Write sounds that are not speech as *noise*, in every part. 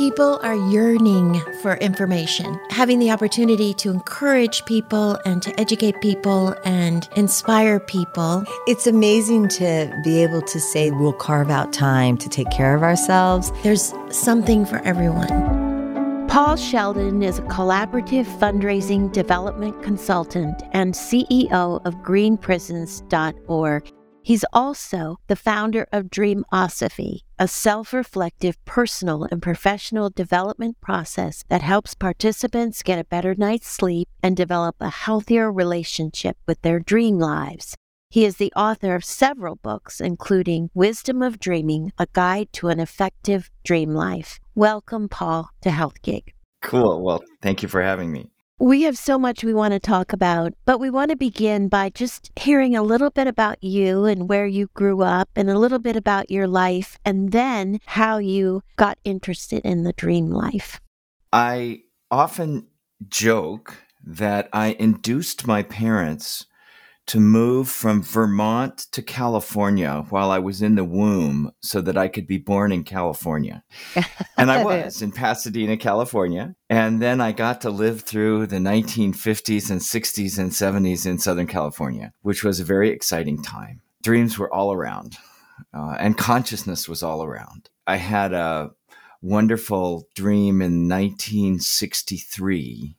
People are yearning for information. Having the opportunity to encourage people and to educate people and inspire people. It's amazing to be able to say we'll carve out time to take care of ourselves. There's something for everyone. Paul Sheldon is a collaborative fundraising development consultant and CEO of greenprisons.org. He's also the founder of Dreamosophy, a self reflective personal and professional development process that helps participants get a better night's sleep and develop a healthier relationship with their dream lives. He is the author of several books, including Wisdom of Dreaming, a guide to an effective dream life. Welcome, Paul, to Health Gig. Cool. Well, thank you for having me. We have so much we want to talk about, but we want to begin by just hearing a little bit about you and where you grew up and a little bit about your life and then how you got interested in the dream life. I often joke that I induced my parents to move from Vermont to California while I was in the womb so that I could be born in California. *laughs* and I was in Pasadena, California. And then I got to live through the 1950s and 60s and 70s in Southern California, which was a very exciting time. Dreams were all around, uh, and consciousness was all around. I had a wonderful dream in 1963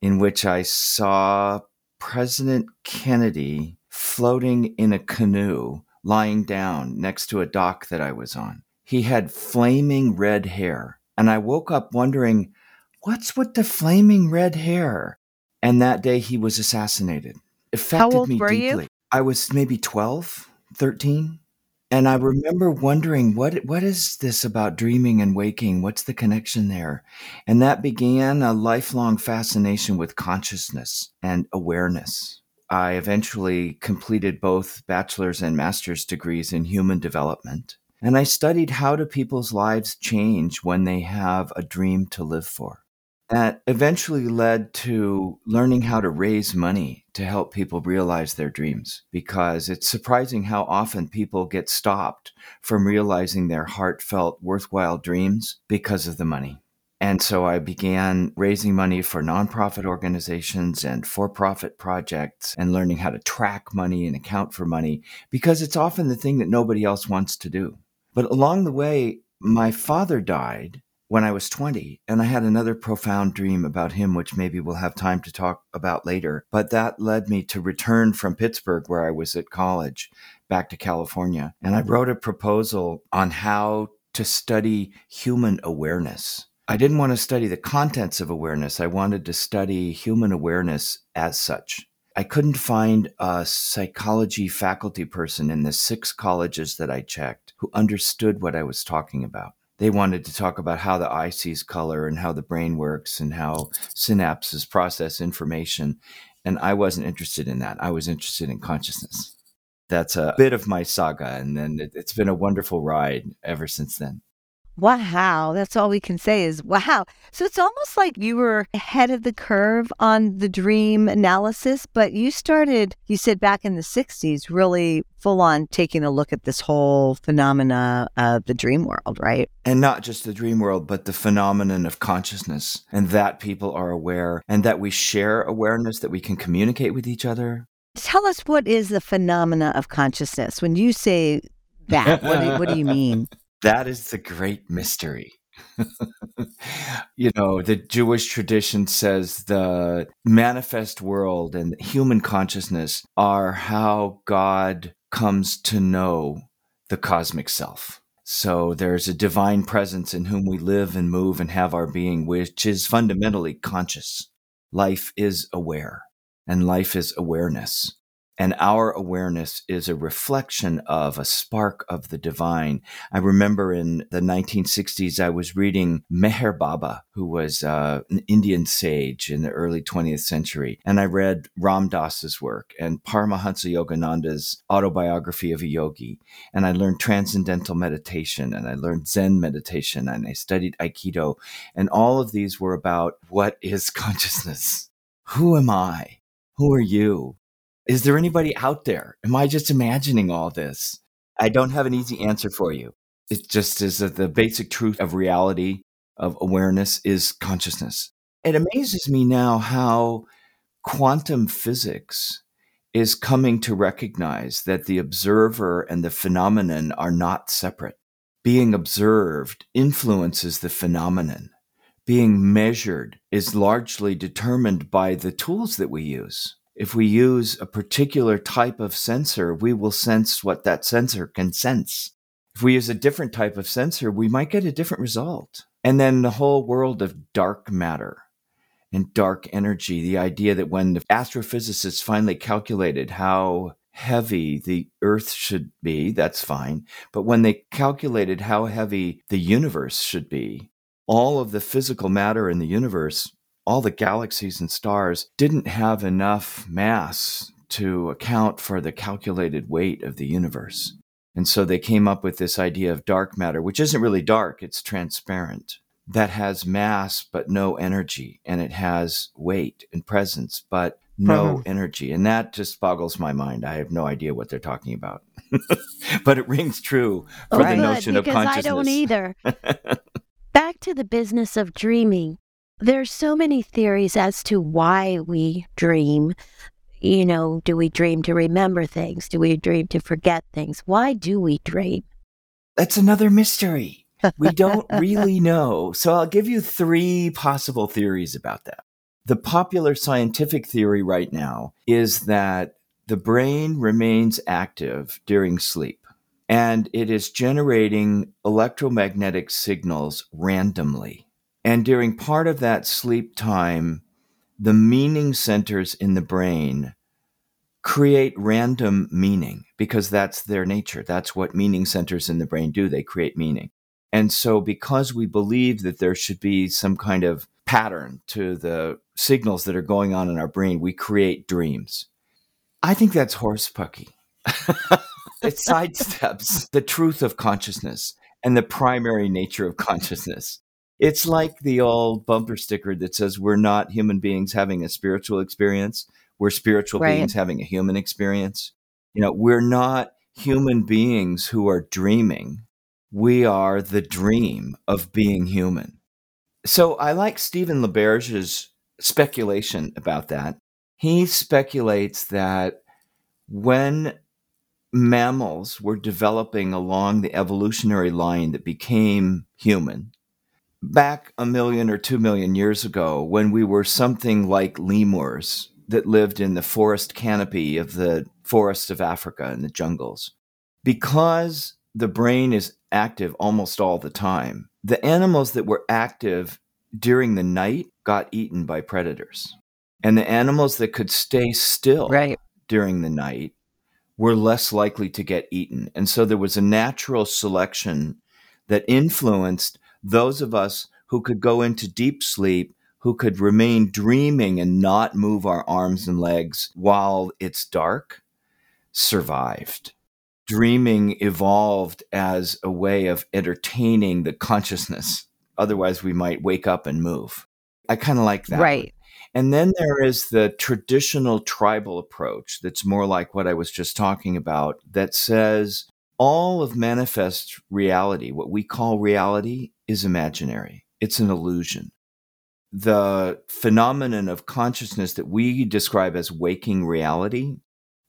in which I saw President Kennedy floating in a canoe, lying down next to a dock that I was on. He had flaming red hair. And I woke up wondering, what's with the flaming red hair? And that day he was assassinated. Affected How old me were deeply. you? I was maybe 12, 13. And I remember wondering what what is this about dreaming and waking? What's the connection there? And that began a lifelong fascination with consciousness and awareness. I eventually completed both bachelor's and master's degrees in human development. And I studied how do people's lives change when they have a dream to live for. That eventually led to learning how to raise money to help people realize their dreams because it's surprising how often people get stopped from realizing their heartfelt, worthwhile dreams because of the money. And so I began raising money for nonprofit organizations and for profit projects and learning how to track money and account for money because it's often the thing that nobody else wants to do. But along the way, my father died when I was 20, and I had another profound dream about him, which maybe we'll have time to talk about later. But that led me to return from Pittsburgh, where I was at college, back to California. And I mm-hmm. wrote a proposal on how to study human awareness. I didn't want to study the contents of awareness, I wanted to study human awareness as such. I couldn't find a psychology faculty person in the six colleges that I checked who understood what I was talking about they wanted to talk about how the eye sees color and how the brain works and how synapses process information. And I wasn't interested in that. I was interested in consciousness. That's a bit of my saga. And then it, it's been a wonderful ride ever since then. Wow, that's all we can say is wow. So it's almost like you were ahead of the curve on the dream analysis, but you started, you said back in the 60s, really full on taking a look at this whole phenomena of the dream world, right? And not just the dream world, but the phenomenon of consciousness and that people are aware and that we share awareness, that we can communicate with each other. Tell us what is the phenomena of consciousness? When you say that, what do, what do you mean? *laughs* That is the great mystery. *laughs* you know, the Jewish tradition says the manifest world and human consciousness are how God comes to know the cosmic self. So there's a divine presence in whom we live and move and have our being, which is fundamentally conscious. Life is aware, and life is awareness. And our awareness is a reflection of a spark of the divine. I remember in the 1960s, I was reading Meher Baba, who was uh, an Indian sage in the early 20th century. And I read Ram Dass's work and Paramahansa Yogananda's autobiography of a yogi. And I learned transcendental meditation and I learned Zen meditation and I studied Aikido. And all of these were about what is *laughs* consciousness? Who am I? Who are you? Is there anybody out there? Am I just imagining all this? I don't have an easy answer for you. It just is the basic truth of reality. of awareness is consciousness. It amazes me now how quantum physics is coming to recognize that the observer and the phenomenon are not separate. Being observed influences the phenomenon. Being measured is largely determined by the tools that we use. If we use a particular type of sensor, we will sense what that sensor can sense. If we use a different type of sensor, we might get a different result. And then the whole world of dark matter and dark energy. The idea that when the astrophysicists finally calculated how heavy the Earth should be, that's fine. But when they calculated how heavy the universe should be, all of the physical matter in the universe, all the galaxies and stars, didn't have enough mass to account for the calculated weight of the universe. And so they came up with this idea of dark matter, which isn't really dark, it's transparent that has mass but no energy and it has weight and presence but no uh-huh. energy and that just boggles my mind i have no idea what they're talking about *laughs* but it rings true for right. the notion Good, of consciousness i don't either *laughs* back to the business of dreaming there's so many theories as to why we dream you know do we dream to remember things do we dream to forget things why do we dream that's another mystery we don't *laughs* really know. So I'll give you three possible theories about that. The popular scientific theory right now is that the brain remains active during sleep and it is generating electromagnetic signals randomly. And during part of that sleep time, the meaning centers in the brain create random meaning because that's their nature. That's what meaning centers in the brain do. They create meaning. And so, because we believe that there should be some kind of pattern to the signals that are going on in our brain, we create dreams. I think that's horsepucky. *laughs* it sidesteps the truth of consciousness and the primary nature of consciousness. It's like the old bumper sticker that says, We're not human beings having a spiritual experience. We're spiritual right. beings having a human experience. You know, we're not human beings who are dreaming we are the dream of being human. So I like Stephen LaBerge's speculation about that. He speculates that when mammals were developing along the evolutionary line that became human, back a million or two million years ago, when we were something like lemurs that lived in the forest canopy of the forests of Africa and the jungles, because the brain is active almost all the time. The animals that were active during the night got eaten by predators. And the animals that could stay still right. during the night were less likely to get eaten. And so there was a natural selection that influenced those of us who could go into deep sleep, who could remain dreaming and not move our arms and legs while it's dark, survived dreaming evolved as a way of entertaining the consciousness. Otherwise, we might wake up and move. I kind of like that. Right. And then there is the traditional tribal approach that's more like what I was just talking about, that says all of manifest reality, what we call reality, is imaginary, it's an illusion. The phenomenon of consciousness that we describe as waking reality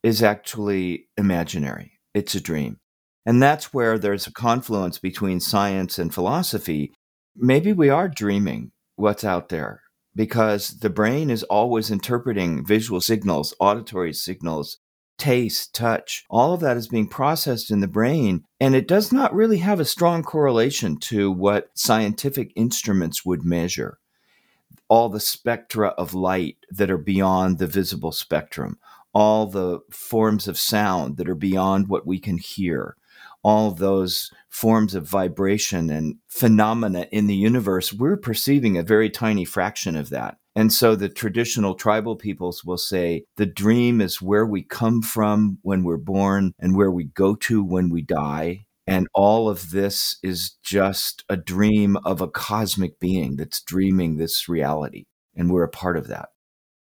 is actually imaginary it's a dream. And that's where there's a confluence between science and philosophy. Maybe we are dreaming what's out there because the brain is always interpreting visual signals, auditory signals, taste, touch. All of that is being processed in the brain. And it does not really have a strong correlation to what scientific instruments would measure. All the spectra of light that are beyond the visible spectrum, all the forms of sound that are beyond what we can hear, all those forms of vibration and phenomena in the universe, we're perceiving a very tiny fraction of that. And so the traditional tribal peoples will say the dream is where we come from when we're born and where we go to when we die. And all of this is just a dream of a cosmic being that's dreaming this reality. And we're a part of that.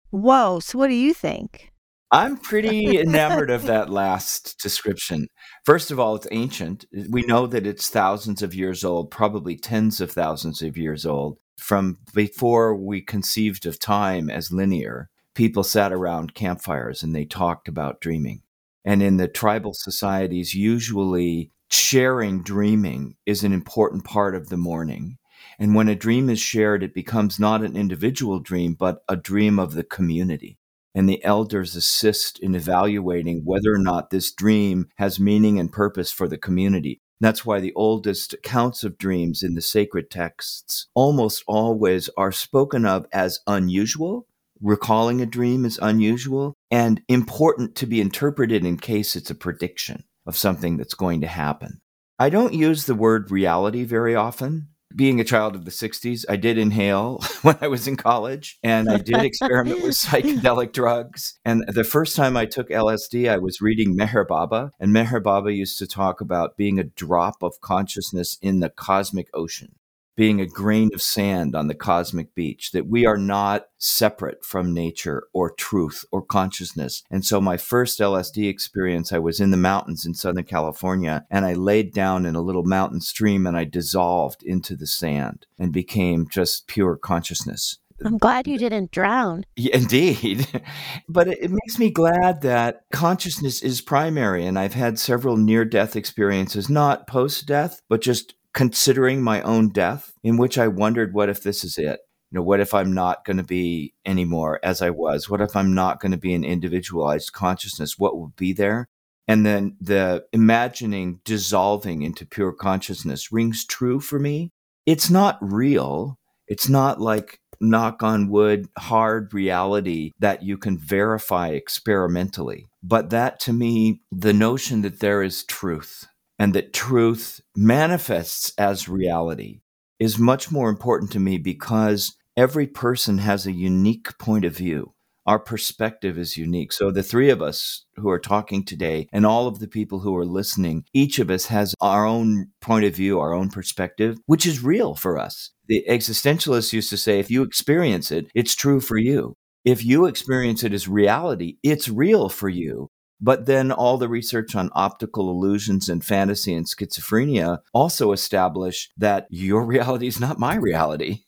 Whoa. So, what do you think? I'm pretty *laughs* enamored of that last description. First of all, it's ancient. We know that it's thousands of years old, probably tens of thousands of years old. From before we conceived of time as linear, people sat around campfires and they talked about dreaming. And in the tribal societies, usually sharing dreaming is an important part of the morning. And when a dream is shared, it becomes not an individual dream, but a dream of the community. And the elders assist in evaluating whether or not this dream has meaning and purpose for the community. That's why the oldest accounts of dreams in the sacred texts almost always are spoken of as unusual. Recalling a dream is unusual and important to be interpreted in case it's a prediction of something that's going to happen. I don't use the word reality very often. Being a child of the 60s, I did inhale *laughs* when I was in college and I did experiment with *laughs* psychedelic drugs. And the first time I took LSD, I was reading Meher Baba, and Meher Baba used to talk about being a drop of consciousness in the cosmic ocean being a grain of sand on the cosmic beach, that we are not separate from nature or truth or consciousness. And so, my first LSD experience, I was in the mountains in Southern California and I laid down in a little mountain stream and I dissolved into the sand and became just pure consciousness. I'm glad you didn't drown. Indeed. *laughs* but it, it, makes me glad that consciousness is primary. And I've had several near death experiences, not post death, but just considering my own death, in which I wondered, what if this is it? You know, what if I'm not going to be anymore as I was? What if I'm not going to be an individualized consciousness? What will be there? And then the imagining dissolving into pure consciousness rings true for me. It's not real. It's not like knock on wood, hard reality that you can verify experimentally. But that to me, the notion that there is truth, and that truth manifests as reality is much more important to me because every person has a unique point of view. Our perspective is unique. So, the three of us who are talking today and all of the people who are listening, each of us has our own point of view, our own perspective, which is real for us. The existentialists used to say if you experience it, it's true for you. If you experience it as reality, it's real for you. But then all the research on optical illusions and fantasy and schizophrenia also establish that your *laughs* reality is not my reality.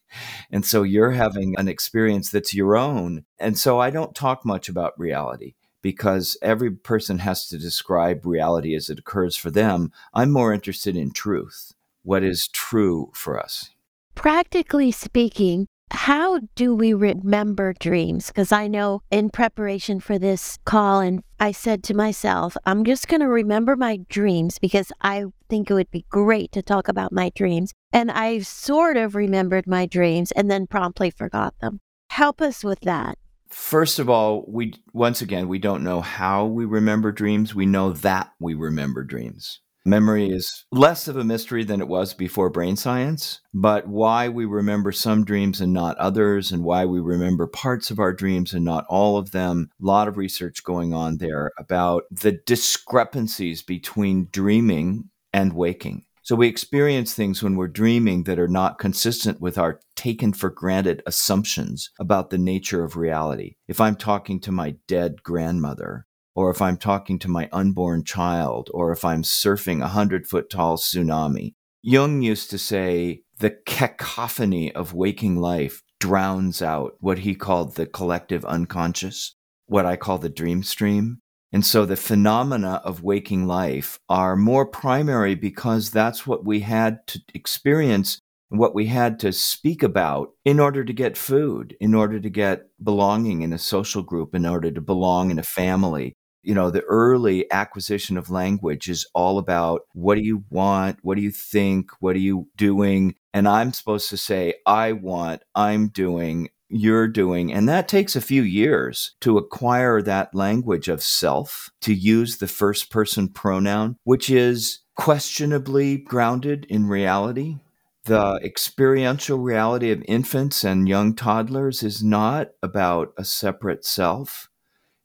And so you're having an experience that's your own. And so I don't talk much about reality because every person has to describe reality as it occurs for them. I'm more interested in truth. What is true for us? Practically speaking, how do we remember dreams? Because I know in preparation for this call, and I said to myself, I'm just going to remember my dreams because I think it would be great to talk about my dreams. And I sort of remembered my dreams and then promptly forgot them. Help us with that. First of all, we once again we don't know how we remember dreams. We know that we remember dreams. Memory is less of a mystery than it was before brain science, but why we remember some dreams and not others, and why we remember parts of our dreams and not all of them. A lot of research going on there about the discrepancies between dreaming and waking. So we experience things when we're dreaming that are not consistent with our taken for granted assumptions about the nature of reality. If I'm talking to my dead grandmother, or if I'm talking to my unborn child, or if I'm surfing a hundred foot tall tsunami. Jung used to say the cacophony of waking life drowns out what he called the collective unconscious, what I call the dream stream. And so the phenomena of waking life are more primary because that's what we had to experience what we had to speak about in order to get food, in order to get belonging in a social group, in order to belong in a family, you know, the early acquisition of language is all about what do you want? What do you think? What are you doing? And I'm supposed to say, I want, I'm doing, you're doing. And that takes a few years to acquire that language of self, to use the first person pronoun, which is questionably grounded in reality. The experiential reality of infants and young toddlers is not about a separate self.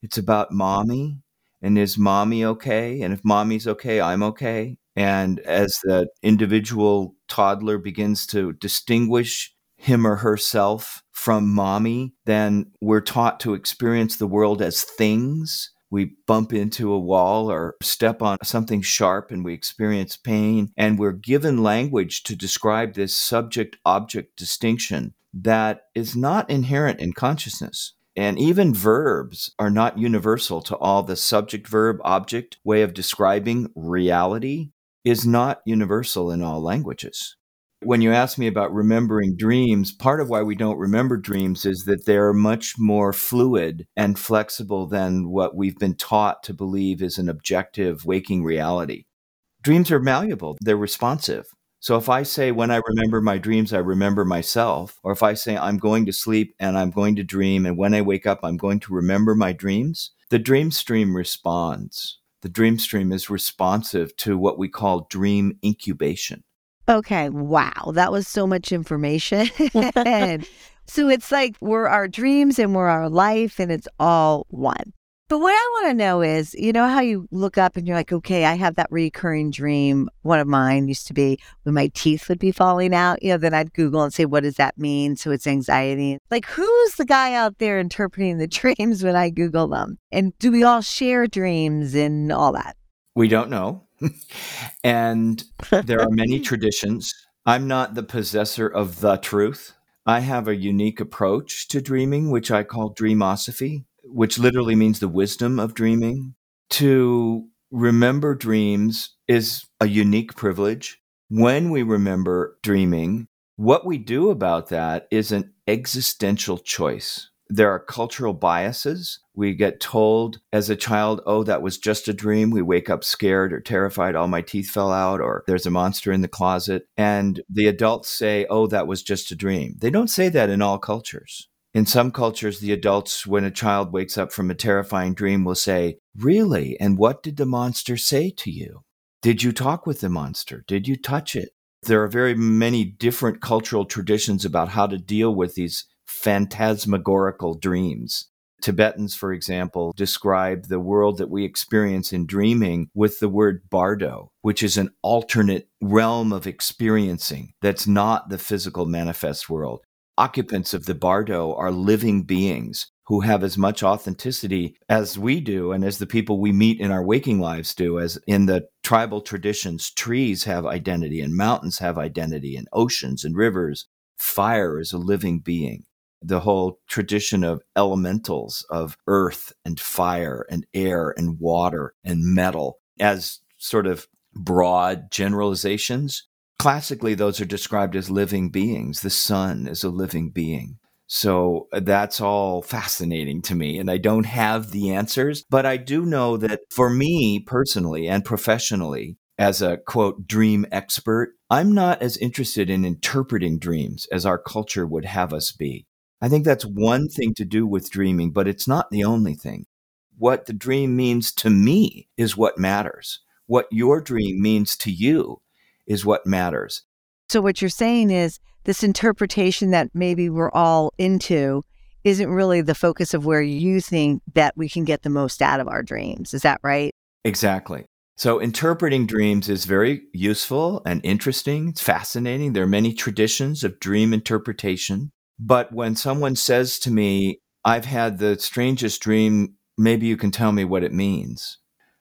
It's about mommy and is mommy okay? And if mommy's okay, I'm okay. And as the individual toddler begins to distinguish him or herself from mommy, then we're taught to experience the world as things. We bump into a wall or step on something sharp and we experience pain. And we're given language to describe this subject object distinction that is not inherent in consciousness. And even verbs are not universal to all. The subject verb object way of describing reality is not universal in all languages. When you ask me about remembering dreams, part of why we don't remember dreams is that they're much more fluid and flexible than what we've been taught to believe is an objective waking reality. Dreams are malleable, they're responsive. So if I say, when I remember my dreams, I remember myself, or if I say, I'm going to sleep and I'm going to dream, and when I wake up, I'm going to remember my dreams, the dream stream responds. The dream stream is responsive to what we call dream incubation. Okay, wow. That was so much information. *laughs* *laughs* so it's like we're our dreams and we're our life, and it's all one. But what I want to know is, you know, how you look up and you're like, okay, I have that recurring dream. One of mine used to be when my teeth would be falling out. You know, then I'd Google and say, what does that mean? So it's anxiety. Like, who's the guy out there interpreting the *laughs* dreams when I Google them? And do we all share dreams and all that? We don't know. *laughs* and there are many *laughs* traditions. I'm not the possessor of the truth. I have a unique approach to dreaming, which I call dreamosophy which literally means the wisdom of dreaming. To remember dreams is a unique privilege. When we remember dreaming, what we do about that is an existential choice. There are cultural biases. We get told as a child, oh, that was just a dream. We wake up scared or terrified, all my teeth fell out, or there's a monster in the closet. And the adults say, oh, that was just a dream. They don't say that in all cultures. In some cultures, the adults, when a child wakes up from a terrifying dream, will say, Really? And what did the monster say to you? Did you talk with the monster? Did you touch it? There are very many different cultural traditions about how to deal with these phantasmagorical dreams. Tibetans, for example, describe the world that we experience in dreaming with the word bardo, which is an alternate realm of experiencing that's not the physical manifest world occupants of the bardo are living beings who have as much authenticity as we do and as the people we meet in our waking lives do as in the tribal traditions trees have identity and mountains have identity and oceans and rivers. Fire is a living being. The whole tradition of elementals of earth and fire and air and water and metal as sort of broad generalizations classically, those are described as living beings. The sun is a living being. So uh, that's all fascinating to me. And I don't have the answers, but I do know that for me personally and professionally, as a quote, dream expert, I'm not as interested in interpreting dreams as our culture would have us be. I think that's one thing to do with dreaming, but it's not the only thing. What the dream means to me is what matters. What your dream means to you is what matters. So, what you're saying is this interpretation that maybe we're all into isn't really the focus of where you think that we can get the most out of our dreams. Is that right? Exactly. So, interpreting dreams is very useful and interesting. It's fascinating. There are many traditions of dream interpretation. But when someone says to me, I've had the strangest dream, maybe you can tell me what it means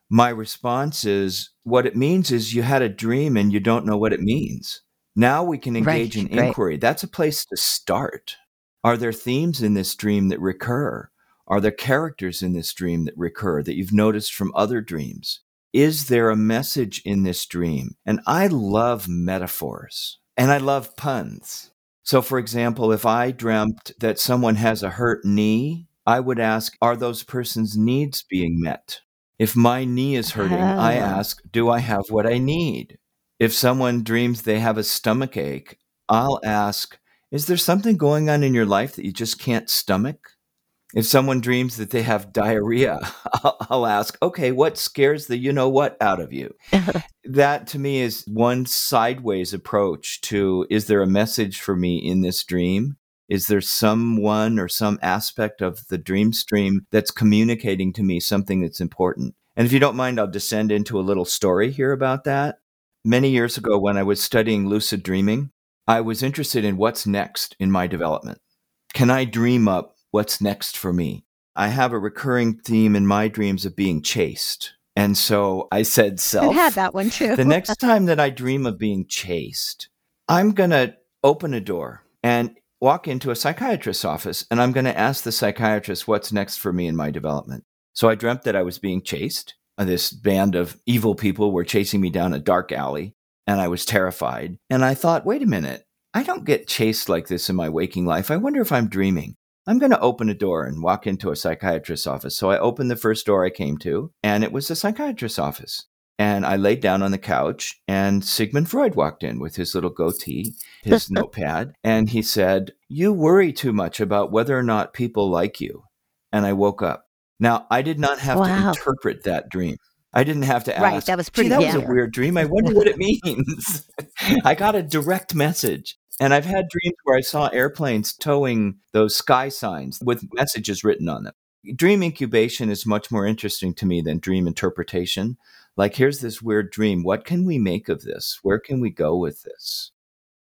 my response is what it means is you had a dream and you don't know what it means. Now we can engage right, in inquiry. Right. That's a place to start. Are there themes in this dream that recur? Are there characters in this dream that recur that you've noticed from other dreams? Is there a message in this dream? And I love metaphors and I love puns. So, for example, if I dreamt that someone has a hurt knee, I would ask, Are those person's needs being met? If my knee is hurting, I ah. ask, Do I have what I need? If someone dreams they have a stomach ache, I'll ask, Is there something going on in your life that you just can't stomach? If someone dreams that they have diarrhea, *laughs* I'll, I'll ask, Okay, what scares the you know what out of you? *laughs* that to me is one sideways approach to Is there a message for me in this dream? Is there someone or some aspect of the dream stream that's communicating to me something that's important? And if you don't mind, I'll descend into a little story here about that. Many years ago, when I was studying lucid dreaming, I was interested in what's next in my development. Can I dream up what's next for me? I have a recurring theme in my dreams of being chased. And so I said, *laughs* self. I had that one too. the next time that I dream of being chased, I'm going to open a door and walk into a psychiatrist's office and I'm going to ask the psychiatrist what's next for me in my development. So I dreamt that I was being chased. Uh, this band of evil people were chasing me down a dark alley and I was terrified. And I thought, wait a minute, I don't get chased like this in my waking life. I wonder if I'm dreaming. I'm going to open a door and walk into a psychiatrist's office. So I opened the first door I came to, and it was a psychiatrist's office. And I laid down on the couch, and Sigmund Freud walked in with his little goatee, his *laughs* notepad, and he said, You worry too much about whether or not people like you. And I woke up. Now, I did not have wow. to interpret that dream. I didn't have to ask. Right, that was pretty. that yeah. was a weird dream. I wonder what it means. *laughs* I got a direct message. And I've had dreams where I saw airplanes towing those sky signs with messages written on them. Dream incubation is much more interesting to me than dream interpretation. Like, here's this weird dream. What can we make of this? Where can we go with this?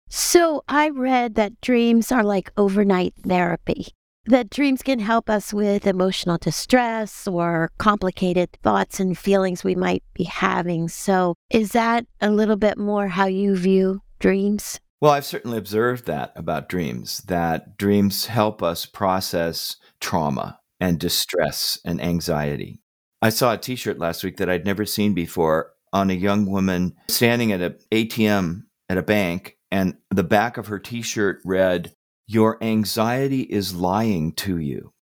So, I read that dreams are like overnight therapy, that dreams can help us with emotional distress or complicated thoughts and feelings we might be having. So, is that a little bit more how you view dreams? Well, I've certainly observed that about dreams, that dreams help us process trauma and distress and anxiety. I saw a t shirt last week that I'd never seen before on a young woman standing at an ATM at a bank, and the back of her t shirt read, Your anxiety is lying to you.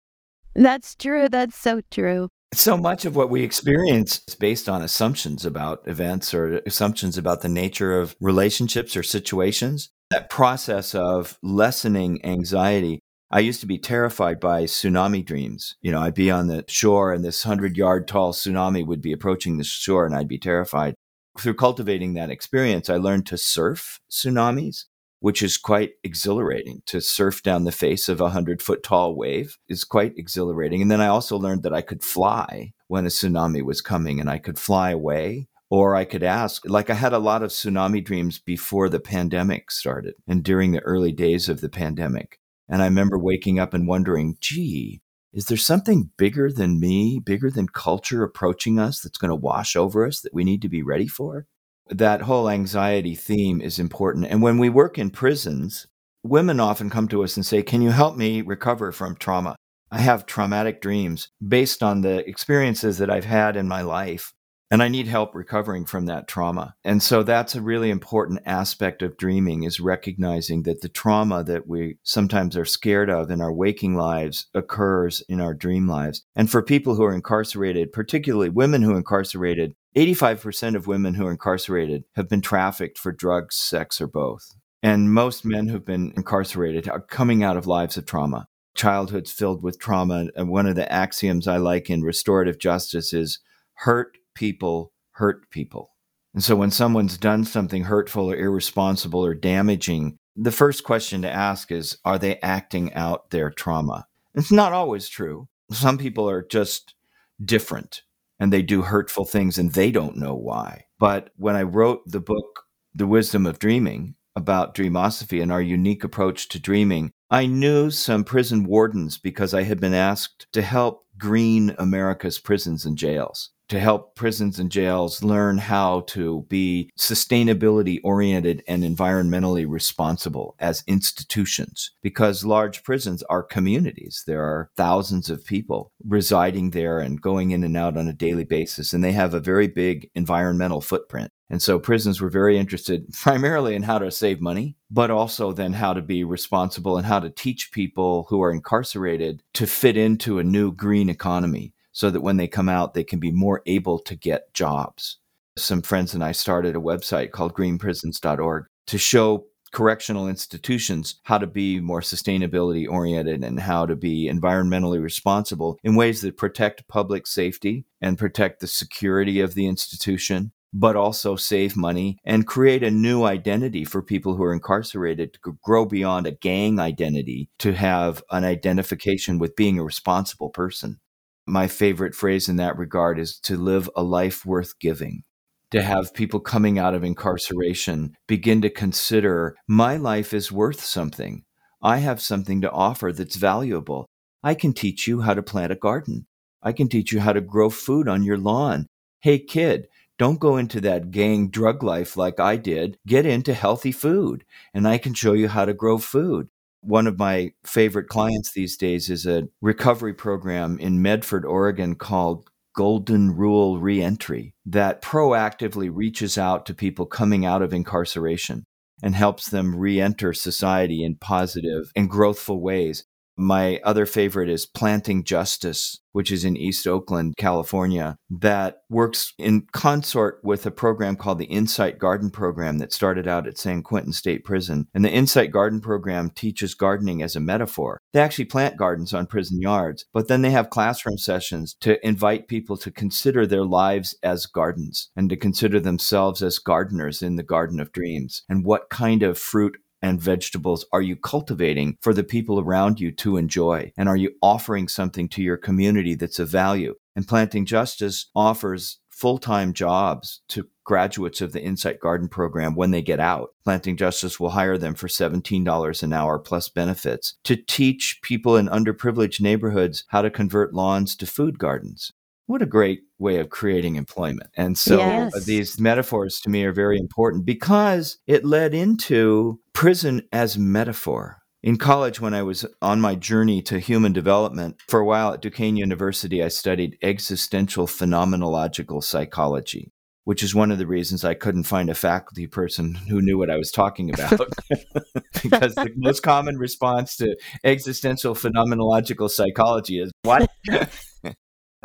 That's true. That's so true so much of what we experience is based on assumptions about events or assumptions about the nature of relationships or situations. That process of lessening anxiety. I used to be terrified by tsunami dreams. You know, I'd be on the shore and this 100 yard tall tsunami would be approaching the shore and I'd be terrified. Through cultivating that experience, I learned to surf tsunamis which is quite exhilarating to surf down the face of a hundred foot tall wave is quite exhilarating. And then I also learned that I could fly when a tsunami was coming and I could fly away or I could ask, like I had a lot of tsunami dreams before the pandemic started and during the early days of the pandemic. And I remember waking up and wondering, gee, is there something bigger than me, bigger than culture approaching us that's going to wash over us that we need to be ready for? that whole anxiety theme is important. And when we work in prisons, women often come to us and say, Can you help me recover from trauma? I have traumatic dreams based on the experiences that I've had in my life and I need help recovering from that trauma. And so that's a really important aspect of dreaming is recognizing that the trauma that we sometimes are scared of in our waking lives occurs in our dream lives. And for people who are incarcerated, particularly women who are incarcerated, 85% of women who are incarcerated have been trafficked for drugs, sex, or both. And most men who've been incarcerated are coming out of lives of trauma. Childhoods filled with trauma. And one of the axioms I like in restorative justice is hurt people hurt people. And so when someone's done something hurtful or irresponsible or damaging, the first question to ask is Are they acting out their trauma? It's not always true. Some people are just different and they do hurtful things and they don't know why. But when I wrote the book, The Wisdom of Dreaming, about dreamosophy and our unique approach to dreaming, I knew some prison wardens because I had been asked to help green America's prisons and jails to help prisons and jails learn how to be sustainability oriented and environmentally responsible as institutions because large prisons are communities. There are thousands of people residing there and going in and out on a daily basis, and they have a very big environmental footprint. And so prisons were very interested *laughs* primarily in how to save money, but also then how to be responsible and how to teach people who are incarcerated to fit into a new green economy so that when they come out, they can be more able to get jobs. Some friends and I started a website called greenprisons.org to show correctional institutions how to be more sustainability oriented and how to be environmentally responsible in ways that protect public safety and protect the security of the institution but also save money and create a new identity for people who are incarcerated to grow beyond a gang identity to have an identification with being a responsible person my favorite phrase in that regard is to live a life worth giving. to have people coming out of incarceration begin to consider my life is worth something. I have something to offer that's valuable. I can teach you how to plant a garden. I can teach you how to grow food on your lawn. Hey, kid, don't go into that gang drug life like I did. Get into healthy food, and I can show you how to grow food. One of my favorite clients these days is a recovery program in Medford, Oregon called Golden Rule Reentry that proactively reaches out to people coming out of incarceration and helps them reenter society in positive and growthful ways. My other favorite is Planting Justice, which is in East Oakland, California, that works in consort with a program called the Insight Garden Program that started out at San Quentin State Prison. And the Insight Garden Program teaches gardening as a metaphor. They actually plant gardens on prison yards, but then they have classroom sessions to invite people to consider their lives as gardens and to consider themselves as gardeners in the Garden of Dreams and what kind of fruit and vegetables are you cultivating for the people around you to enjoy? And are you offering something to your community that's of value? And Planting Justice offers full time jobs to graduates of the Insight Garden program when they get out. Planting Justice will hire them for $17 an hour plus benefits to teach people in underprivileged neighborhoods how to convert lawns to food gardens. What a great way of creating employment. And so yes. these metaphors to me are very important because it led into prison as metaphor. In college, when I was on my journey to human development, for a while at Duquesne University, I studied existential phenomenological psychology, which is one of the reasons I couldn't find a faculty person who knew what I was talking about. *laughs* *laughs* because the most common response to existential phenomenological psychology is, What? *laughs*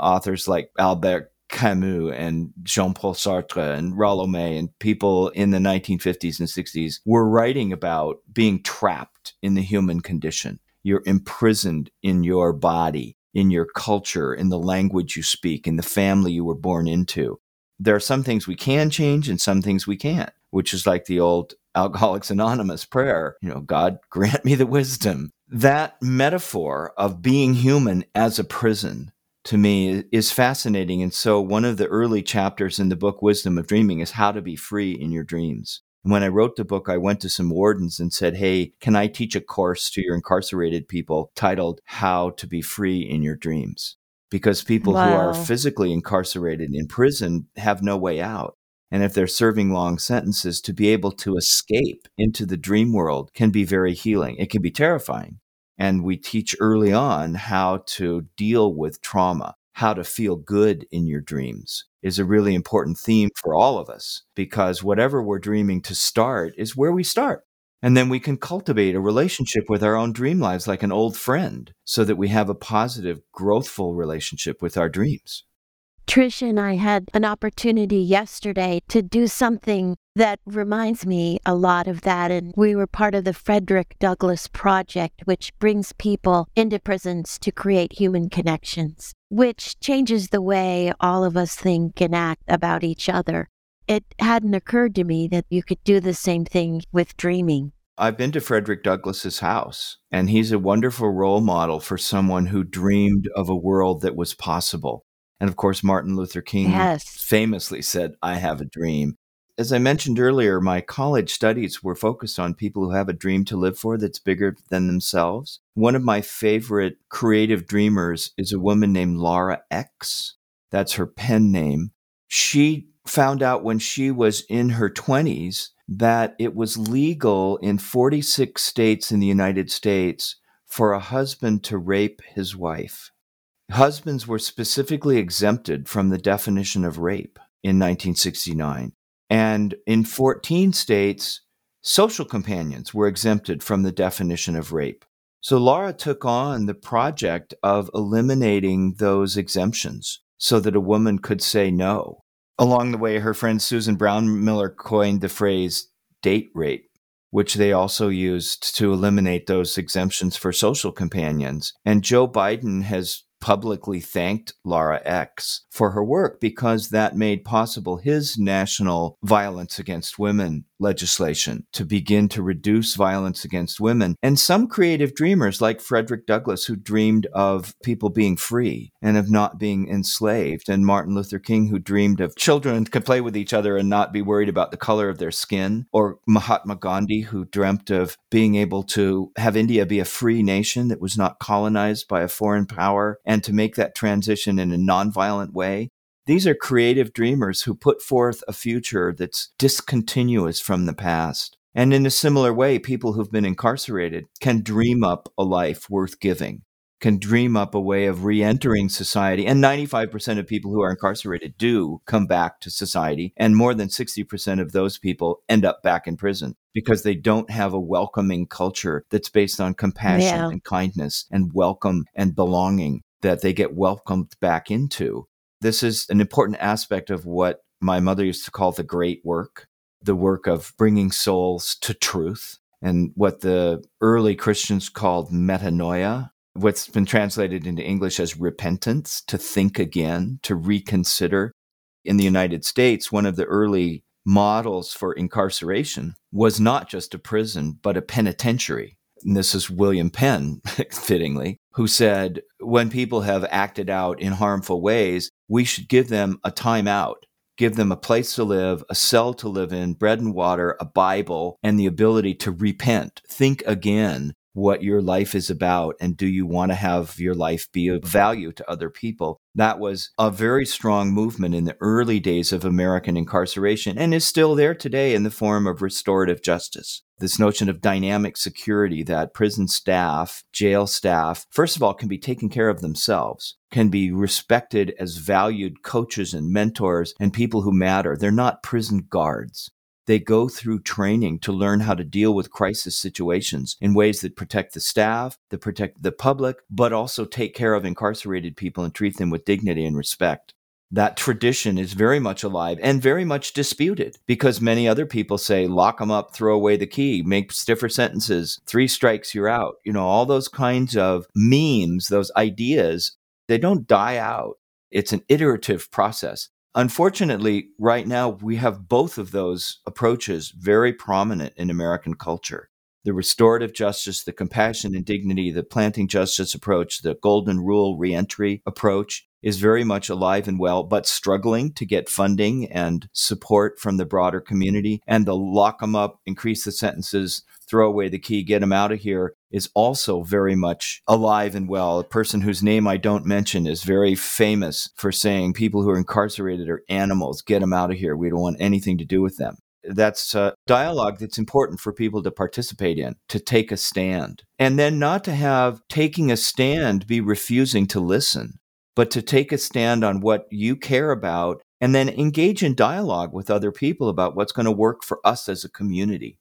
authors like Albert Camus and Jean Paul Sartre and Rollo May and people in the 1950s and 60s were writing about being trapped in the human condition. You're imprisoned in your body, in your culture, in the language you speak, in the family you were born into. There are some things we can change and some things we can't, which is like the old Alcoholics Anonymous prayer, you know, God grant me the wisdom. That metaphor of being human as a prison to me is fascinating. And so, one of the early chapters in the book Wisdom of Dreaming is how to be free in your dreams. When I wrote the book, I went to some wardens and said, Hey, can I teach a course to your incarcerated people titled How to Be Free in Your Dreams? Because people wow. who are physically incarcerated in prison have no way out. And if they're serving long sentences, to be able to escape into the dream world can be very healing. It can be terrifying, and we teach early on how to deal with trauma, how to feel good in your dreams is a really important theme for all of us because whatever we're dreaming to start is where we start. And then we can cultivate a relationship with our own dream lives like an old friend so that we have a positive, growthful relationship with our dreams. Trish and I had an opportunity yesterday to do something that reminds me a lot of that. And we were part of the Frederick Douglass Project, which brings people into prisons to create human connections, which changes the way all of us think and act about each other. It hadn't occurred to me that you could do the same thing with dreaming. I've been to Frederick Douglass's house, and he's a wonderful role model for someone who dreamed of a world that was possible. And of course, Martin Luther King yes. famously said, I have a dream. As I mentioned earlier, my college studies were focused on people who have a dream to live for that's bigger than themselves. One of my favorite creative dreamers is a woman named Laura X. That's her pen name. She found out when she was in her 20s that it was legal in 46 states in the United States for a husband to rape his wife. Husbands were specifically exempted from the definition of rape in 1969. And in 14 states, social companions were exempted from the definition of rape. So Laura took on the project of eliminating those exemptions so that a woman could say no. Along the way, her friend Susan Brownmiller coined the phrase date rape, which they also used to eliminate those exemptions for social companions. And Joe Biden has publicly thanked Laura X for her work because that made possible his national violence against women legislation to begin to reduce violence against women. And some creative dreamers, like Frederick Douglass, who dreamed of people being free and of not being enslaved, and Martin Luther King, who dreamed of children could play with each other and not be worried about the color of their skin, or Mahatma Gandhi, who dreamt of being able to have India be a free nation that was not colonized by a foreign power and to make that transition in a nonviolent way. These are creative dreamers who put forth a future that's discontinuous from the past. And in a similar way, people who've been incarcerated can dream up a life worth giving, can dream up a way of re entering society. And 95% of people who are incarcerated do come back to society. And more than 60% of those people end up back in prison because they don't have a welcoming culture that's based on compassion yeah. and kindness and welcome and belonging that they get welcomed back into. This is an important aspect of what my mother used to call the great work, the work of bringing souls to truth, and what the early Christians called metanoia, what's been translated into English as repentance, to think again, to reconsider. In the United States, one of the early models for incarceration was not just a prison, but a penitentiary and this is William Penn, *laughs* fittingly, who said, when people have acted out in harmful ways, we should give them a time out, give them a place to live, a cell to live in, bread and water, a Bible, and the ability to repent, think again what your life is about and do you want to have your life be of value to other people? That was a very strong movement in the early days of american incarceration and is still there today in the form of restorative justice. This notion of dynamic security that prison staff jail staff first of all can be taken care of themselves can be respected as valued coaches and mentors and people who matter. They're not prison guards they go through training to learn how to deal with crisis situations in ways that protect the staff, that protect the public, but also take care of incarcerated people and treat them with dignity and respect. That tradition is very much alive and very much disputed because many other people say, lock them up, throw away the key, make stiffer sentences, three strikes, you're out. You know, all those kinds of memes, those ideas, they don't die out. It's an iterative process. Unfortunately, right now we have both of those approaches very prominent in American culture. The restorative justice, the compassion and dignity, the planting justice approach, the golden rule reentry approach is very much alive and well, but struggling to get funding and support from the broader community. And the lock them up, increase the sentences, throw away the key, get them out of here is also very much alive and well. A person whose name I don't mention is very famous for saying people who are incarcerated are animals, get them out of here. We don't want anything to do with them. That's a dialogue that's important for people to participate in, to take a stand. And then not to have taking a stand be refusing to listen, but to take a stand on what you care about and then engage in dialogue with other people about what's going to work for us as a community.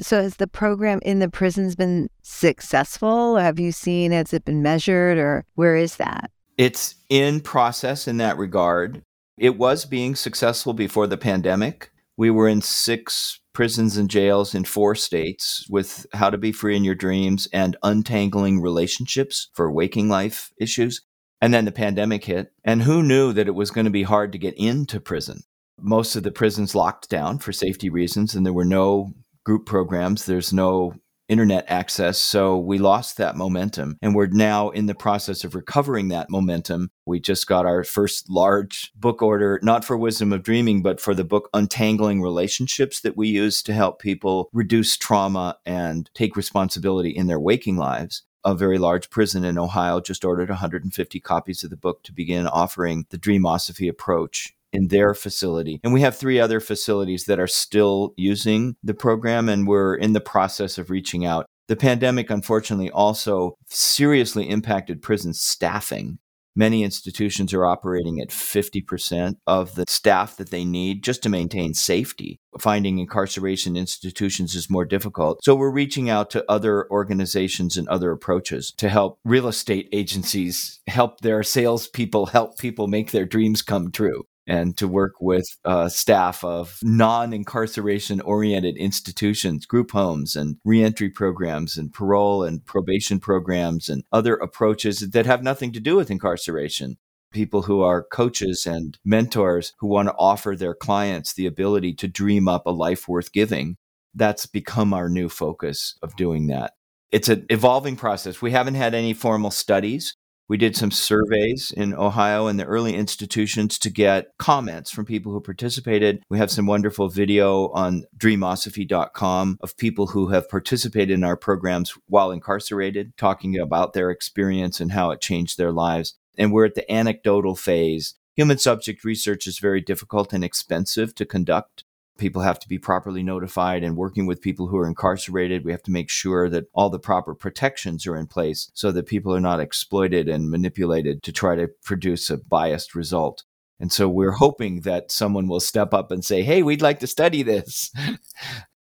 So, has the program in the prisons been successful? Have you seen, has it been measured, or where is that? It's in process in that regard. It was being successful before the pandemic. We were in six prisons and jails in four states with How to Be Free in Your Dreams and Untangling Relationships for Waking Life issues. And then the pandemic hit. And who knew that it was going to be hard to get into prison? Most of the prisons locked down for safety reasons, and there were no group programs. There's no internet access. So we lost that momentum. And we're now in the process of recovering that momentum. We just got our first large book order, not for Wisdom of Dreaming, but for the book Untangling Relationships that we use to help people reduce trauma and take responsibility in their waking lives. A very large prison in Ohio just ordered 150 copies of the book to begin offering the Dreamosophy approach in their facility. And we have three other facilities that are still using the program, and we're in the process of reaching out. The pandemic, unfortunately, also seriously impacted prison staffing. Many institutions are operating at 50% of the staff that they need just to maintain safety. Finding incarceration institutions is more difficult. So we're reaching out to other organizations and other approaches to help real estate agencies help their salespeople help people make their dreams come true and to work with uh, staff of non incarceration oriented institutions, group homes, and reentry programs, and parole and probation programs, and other approaches that have nothing to do with incarceration. people who are coaches and mentors who want to offer their clients the ability to dream up a life worth giving. That's become our new focus of doing that. It's an evolving process. We haven't had any formal studies. We did some surveys in Ohio and the early institutions to get comments from people who participated. We have some wonderful video on dreamosophy.com of people who have participated in our programs while incarcerated, talking about their experience and how it changed their lives. And we're at the anecdotal phase. Human subject research is very difficult and expensive to conduct people have to be properly notified and working with people who are incarcerated we have to make sure that all the proper protections are in place so that people are not exploited and manipulated to try to produce a biased result and so we're hoping that someone will step up and say hey we'd like to study this *laughs*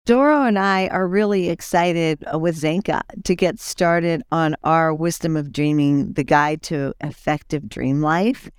Doro and I are really excited uh, with Zenka to get started on our Wisdom of Dreaming, the guide to effective dream life.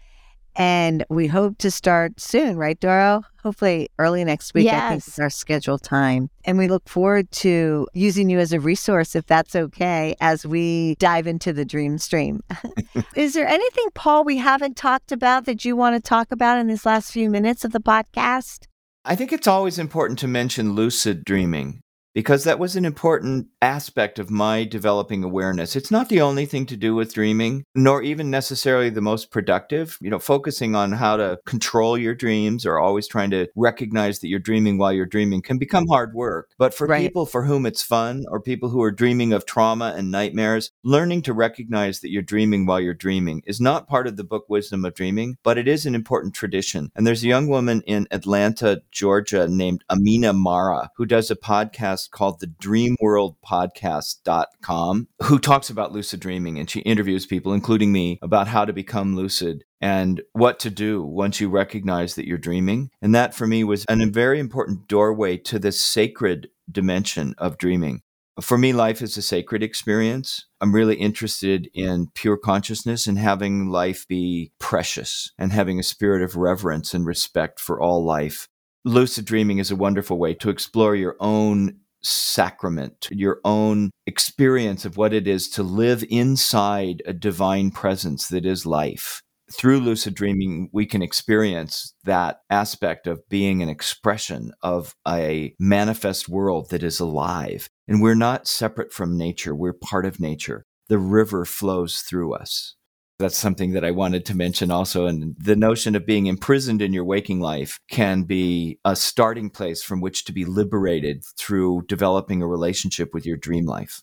And we hope to start soon, right, Doro? Hopefully early next week. Yes. I think is our scheduled time. And we look forward to using you as a resource, if that's okay, as we dive into the dream stream. *laughs* is there anything, Paul, we haven't talked about that you want to talk about in this last few minutes of the podcast? I think it's always important to mention lucid dreaming because that was an important aspect of my developing awareness. It's not the only thing to do with dreaming, nor even necessarily the most productive. You know, focusing on how to control your dreams or always trying to recognize that you're dreaming while you're dreaming can become hard work. But for Right. people for whom it's fun or people who are dreaming of trauma and nightmares, learning to recognize that you're dreaming while you're dreaming is not part of the book Wisdom of Dreaming, but it is an important tradition. And there's a young woman in Atlanta, Georgia named Amina Mara who does a podcast called the dreamworldpodcast.com who talks about lucid dreaming and she interviews people including me about how to become lucid and what to do once you recognize that you're dreaming and that for me was a very important doorway to this sacred dimension of dreaming for me, life is a sacred experience. I'm really interested in pure consciousness and having life be precious and having a spirit of reverence and respect for all life. Lucid dreaming is a wonderful way to explore your own sacrament, your own experience of what it is to live inside a divine presence that is life. Through lucid dreaming, we can experience that aspect of being an expression of a manifest world that is alive. And we're not separate from nature, we're part of nature. The river flows through us. That's something that I wanted to mention also. And the notion of being imprisoned in your waking life can be a starting place from which to be liberated through developing a relationship with your dream life.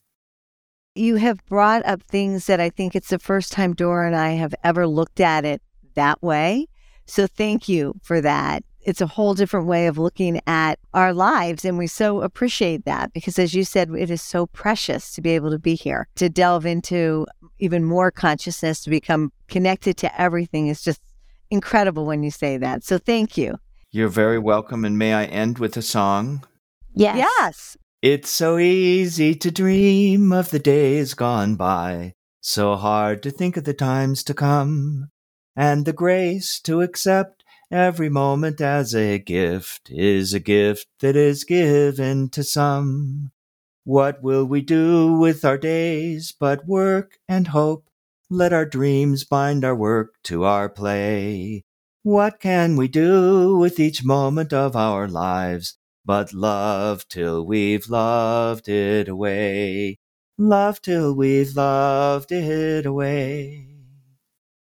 You have brought up things that I think it's the first time Doro and I have ever looked at it that way. So thank you for that. It's a whole different way of looking at our lives. And we so appreciate that because, as you said, it is so precious to be able to be here, to delve into even more consciousness, to become connected to everything is just incredible when you say that. So thank you. You're very welcome. And may I end with a song? Yes. Yes. It's so easy to dream of the days gone by, so hard to think of the times to come, and the grace to accept every moment as a gift is a gift that is given to some. What will we do with our days but work and hope? Let our dreams bind our work to our play. What can we do with each moment of our lives but love till we've loved it away? Love till we've loved it away.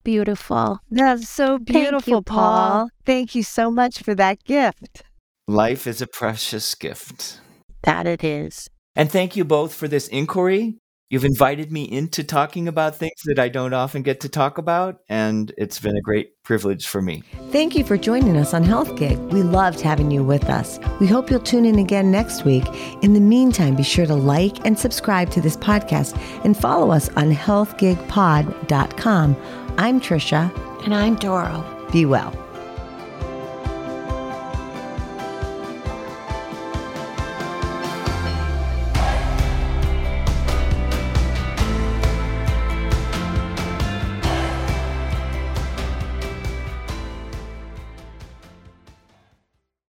Beautiful. That's so you, beautiful, Paul. Paul. Thank you so much for that gift. Life is a precious gift. That it is. And thank you both for this inquiry. You've invited me into talking about things that I don't often get to talk about, and it's been a great privilege for me. Thank you for joining us on Health Gig. We loved having you with us. We hope you'll tune in again next week. In the meantime, be sure to like and subscribe to this podcast and follow us on healthgigpod.com. I'm Trisha. And I'm Doro. Be well.